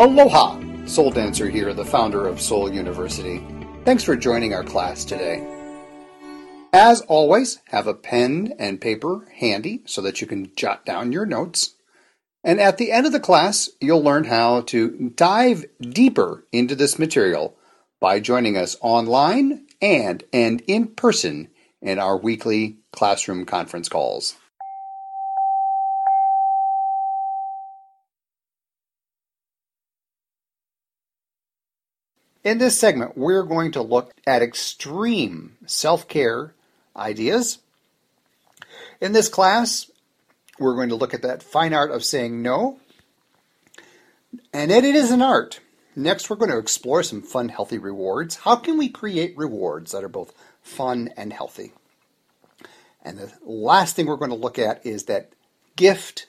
Aloha! Soul Dancer here, the founder of Soul University. Thanks for joining our class today. As always, have a pen and paper handy so that you can jot down your notes. And at the end of the class, you'll learn how to dive deeper into this material by joining us online and and in person in our weekly classroom conference calls. In this segment, we're going to look at extreme self care ideas. In this class, we're going to look at that fine art of saying no. And it is an art. Next, we're going to explore some fun, healthy rewards. How can we create rewards that are both fun and healthy? And the last thing we're going to look at is that gift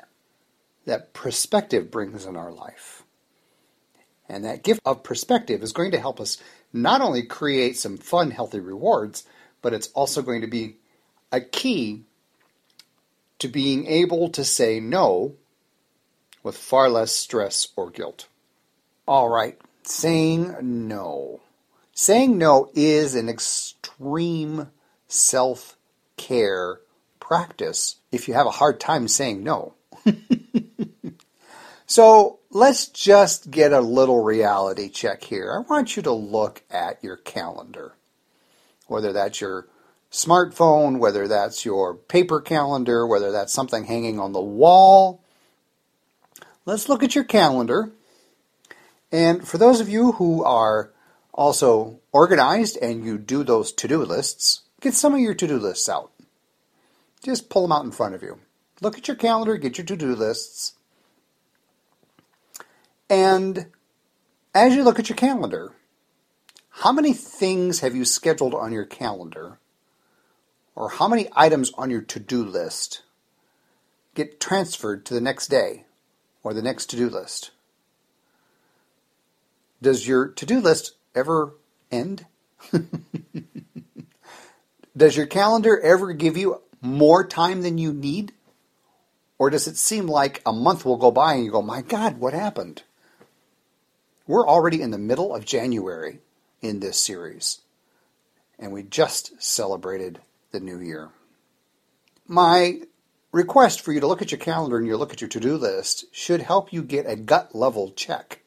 that perspective brings in our life. And that gift of perspective is going to help us not only create some fun, healthy rewards, but it's also going to be a key to being able to say no with far less stress or guilt. All right, saying no. Saying no is an extreme self care practice if you have a hard time saying no. so let's just get a little reality check here. I want you to look at your calendar, whether that's your smartphone, whether that's your paper calendar, whether that's something hanging on the wall. Let's look at your calendar. And for those of you who are also organized and you do those to do lists, get some of your to do lists out. Just pull them out in front of you. Look at your calendar, get your to do lists. And as you look at your calendar, how many things have you scheduled on your calendar? Or how many items on your to do list get transferred to the next day or the next to do list? Does your to do list ever end? Does your calendar ever give you more time than you need? Or does it seem like a month will go by and you go, my God, what happened? We're already in the middle of January in this series, and we just celebrated the new year. My request for you to look at your calendar and you look at your to do list should help you get a gut level check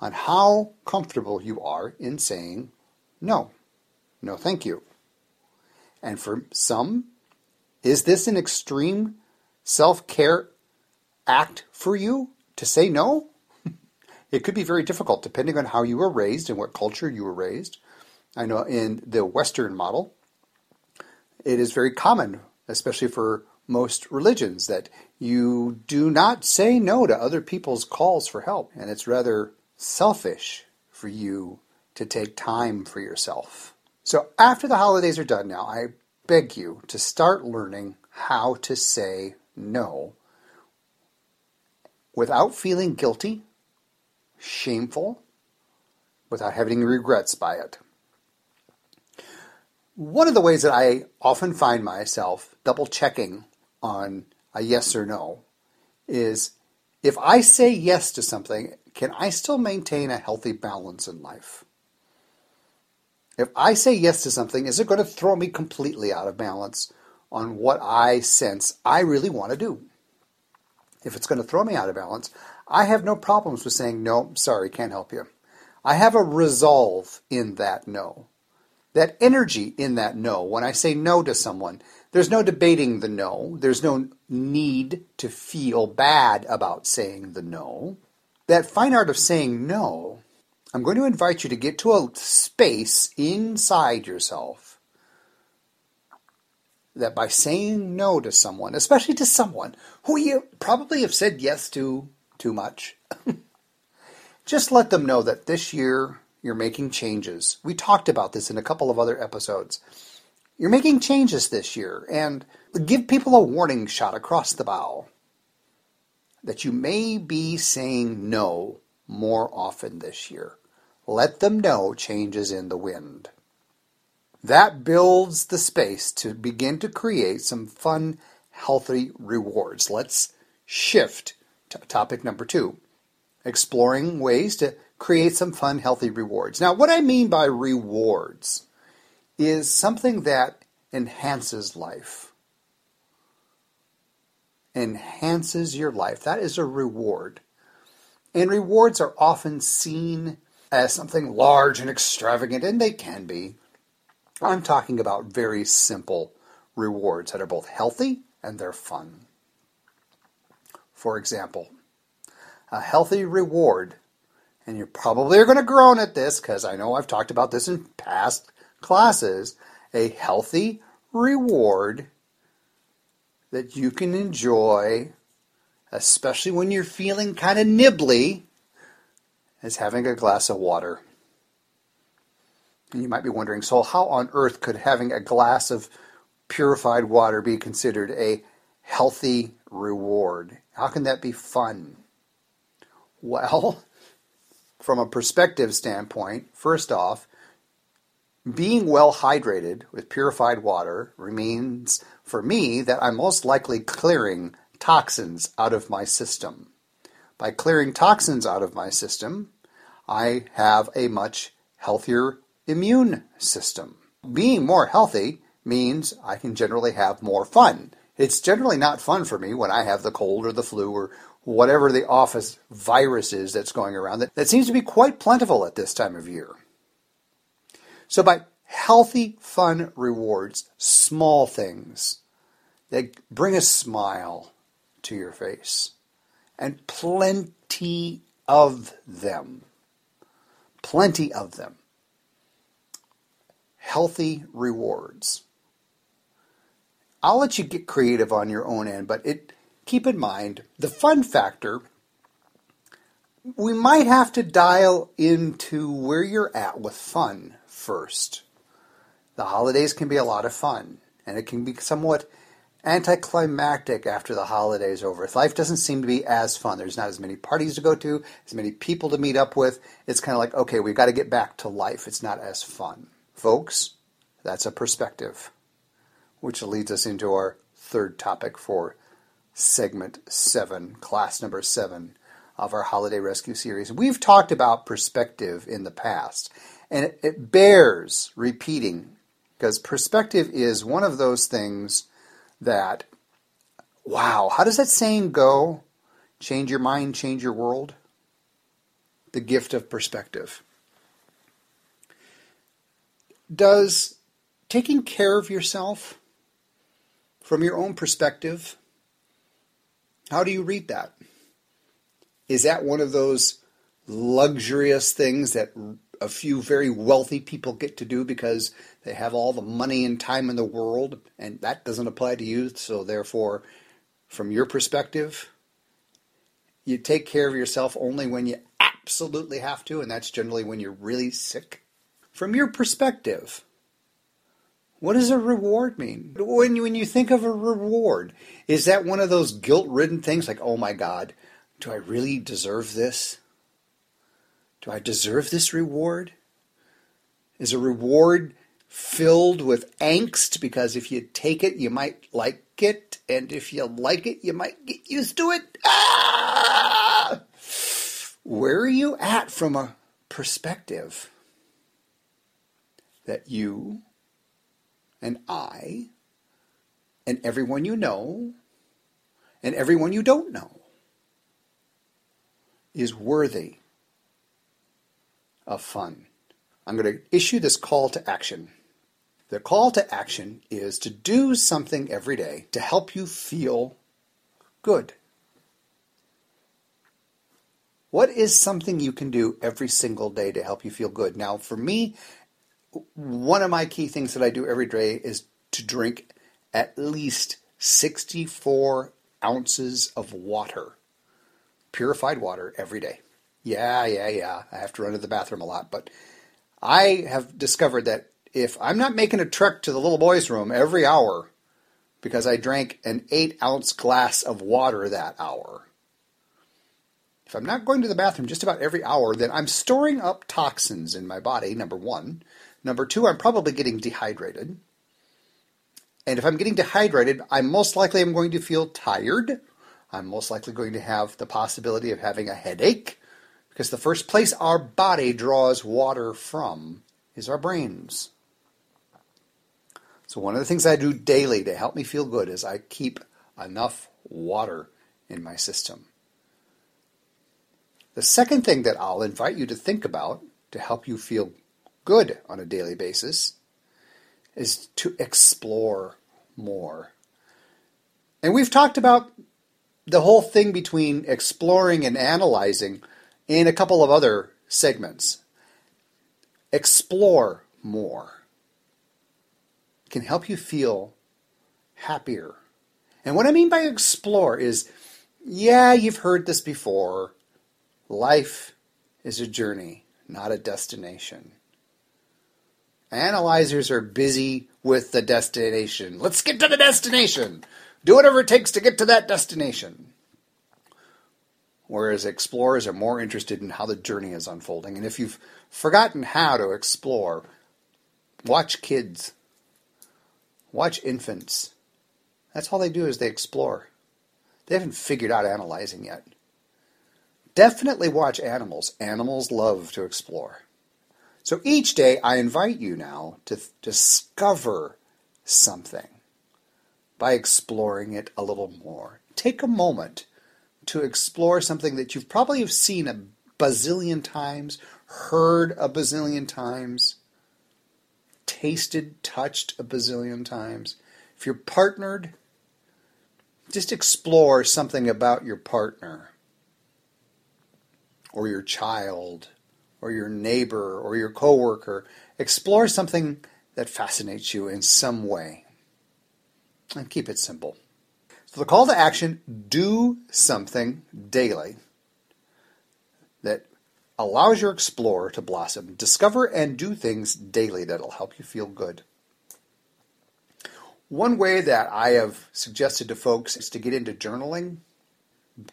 on how comfortable you are in saying no. No, thank you. And for some, is this an extreme self care act for you to say no? It could be very difficult depending on how you were raised and what culture you were raised. I know in the Western model, it is very common, especially for most religions, that you do not say no to other people's calls for help. And it's rather selfish for you to take time for yourself. So after the holidays are done now, I beg you to start learning how to say no without feeling guilty, shameful, without having any regrets by it. One of the ways that I often find myself double checking on a yes or no is if I say yes to something, can I still maintain a healthy balance in life? If I say yes to something, is it going to throw me completely out of balance on what I sense I really want to do? If it's going to throw me out of balance, I have no problems with saying, no, sorry, can't help you. I have a resolve in that no. That energy in that no. When I say no to someone, there's no debating the no. There's no need to feel bad about saying the no. That fine art of saying no I'm going to invite you to get to a space inside yourself that by saying no to someone, especially to someone who you probably have said yes to too much, just let them know that this year you're making changes. We talked about this in a couple of other episodes. You're making changes this year and give people a warning shot across the bow that you may be saying no more often this year. Let them know changes in the wind. That builds the space to begin to create some fun, healthy rewards. Let's shift to topic number two exploring ways to create some fun, healthy rewards. Now, what I mean by rewards is something that enhances life. Enhances your life. That is a reward. And rewards are often seen as something large and extravagant, and they can be. I'm talking about very simple rewards that are both healthy and they're fun. For example, a healthy reward, and you probably are going to groan at this because I know I've talked about this in past classes, a healthy reward that you can enjoy, especially when you're feeling kind of nibbly, is having a glass of water. And you might be wondering, so how on earth could having a glass of purified water be considered a healthy reward? How can that be fun? Well, from a perspective standpoint, first off, being well hydrated with purified water means for me that I'm most likely clearing toxins out of my system. By clearing toxins out of my system, I have a much healthier immune system. Being more healthy means I can generally have more fun. It's generally not fun for me when I have the cold or the flu or whatever the office virus is that's going around that, that seems to be quite plentiful at this time of year. So by healthy, fun rewards, small things that bring a smile to your face, and plenty of them. Plenty of them healthy rewards. I'll let you get creative on your own end, but it keep in mind the fun factor. We might have to dial into where you're at with fun first. The holidays can be a lot of fun, and it can be somewhat anticlimactic after the holidays over. Life doesn't seem to be as fun. There's not as many parties to go to, as many people to meet up with. It's kind of like, okay, we've got to get back to life. It's not as fun. Folks, that's a perspective, which leads us into our third topic for segment seven, class number seven of our Holiday Rescue series. We've talked about perspective in the past, and it, it bears repeating because perspective is one of those things that, wow, how does that saying go? Change your mind, change your world? The gift of perspective. Does taking care of yourself from your own perspective, how do you read that? Is that one of those luxurious things that a few very wealthy people get to do because they have all the money and time in the world, and that doesn't apply to you, so therefore, from your perspective, you take care of yourself only when you absolutely have to, and that's generally when you're really sick? From your perspective, what does a reward mean? When you, when you think of a reward, is that one of those guilt ridden things like, oh my God, do I really deserve this? Do I deserve this reward? Is a reward filled with angst because if you take it, you might like it, and if you like it, you might get used to it? Ah! Where are you at from a perspective? that you and I and everyone you know and everyone you don't know is worthy of fun. I'm going to issue this call to action. The call to action is to do something every day to help you feel good. What is something you can do every single day to help you feel good? Now, for me, one of my key things that I do every day is to drink at least 64 ounces of water, purified water, every day. Yeah, yeah, yeah. I have to run to the bathroom a lot, but I have discovered that if I'm not making a trek to the little boys' room every hour because I drank an eight ounce glass of water that hour, if I'm not going to the bathroom just about every hour, then I'm storing up toxins in my body, number one. Number two, I'm probably getting dehydrated. And if I'm getting dehydrated, I'm most likely I'm going to feel tired. I'm most likely going to have the possibility of having a headache Because the first place our body draws water from is our brains. So, one of the things I do daily to help me feel good is I keep enough water in my system. The second thing that I'll invite you to think about to help you feel good on a daily basis is to explore more. And we've talked about the whole thing between exploring and analyzing in a couple of other segments. Explore more can help you feel happier. And what I mean by explore is yeah, you've heard this before. Life is a journey, not a destination. Analyzers are busy with the destination. Let's get to the destination. Do whatever it takes to get to that destination. Whereas explorers are more interested in how the journey is unfolding. And if you've forgotten how to explore, watch kids, watch infants. That's all they do is they explore. They haven't figured out analyzing yet. Definitely watch animals. Animals love to explore. So each day I invite you now to discover something by exploring it a little more. Take a moment to explore something that you've probably have seen a bazillion times, heard a bazillion times, tasted, touched a bazillion times. If you're partnered, just explore something about your partner or your child or your neighbor or your coworker. Explore something that fascinates you in some way. And keep it simple. So the call to action, do something daily that allows your explorer to blossom. Discover and do things daily that'll help you feel good. One way that I have suggested to folks is to get into journaling.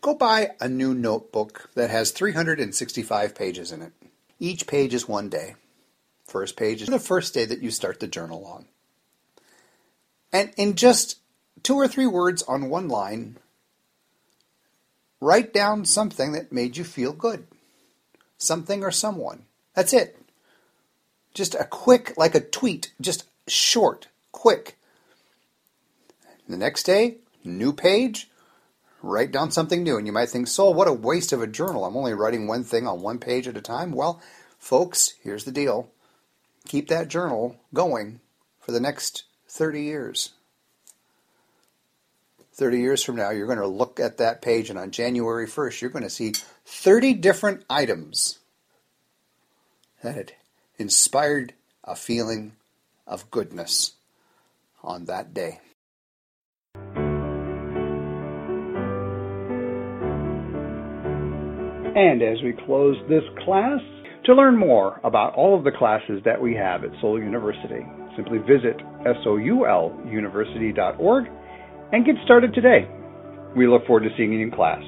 Go buy a new notebook that has 365 pages in it. Each page is one day. First page is the first day that you start the journal on. And in just two or three words on one line, write down something that made you feel good. Something or someone. That's it. Just a quick, like a tweet, just short, quick. The next day, new page, write down something new. And you might think, so what a waste of a journal. I'm only writing one thing on one page at a time. Well, folks, here's the deal keep that journal going for the next 30 years. 30 years from now, you're going to look at that page, and on January 1st, you're going to see 30 different items that had inspired a feeling of goodness on that day. And as we close this class, to learn more about all of the classes that we have at Soul University, simply visit souluniversity.org and get started today. We look forward to seeing you in class.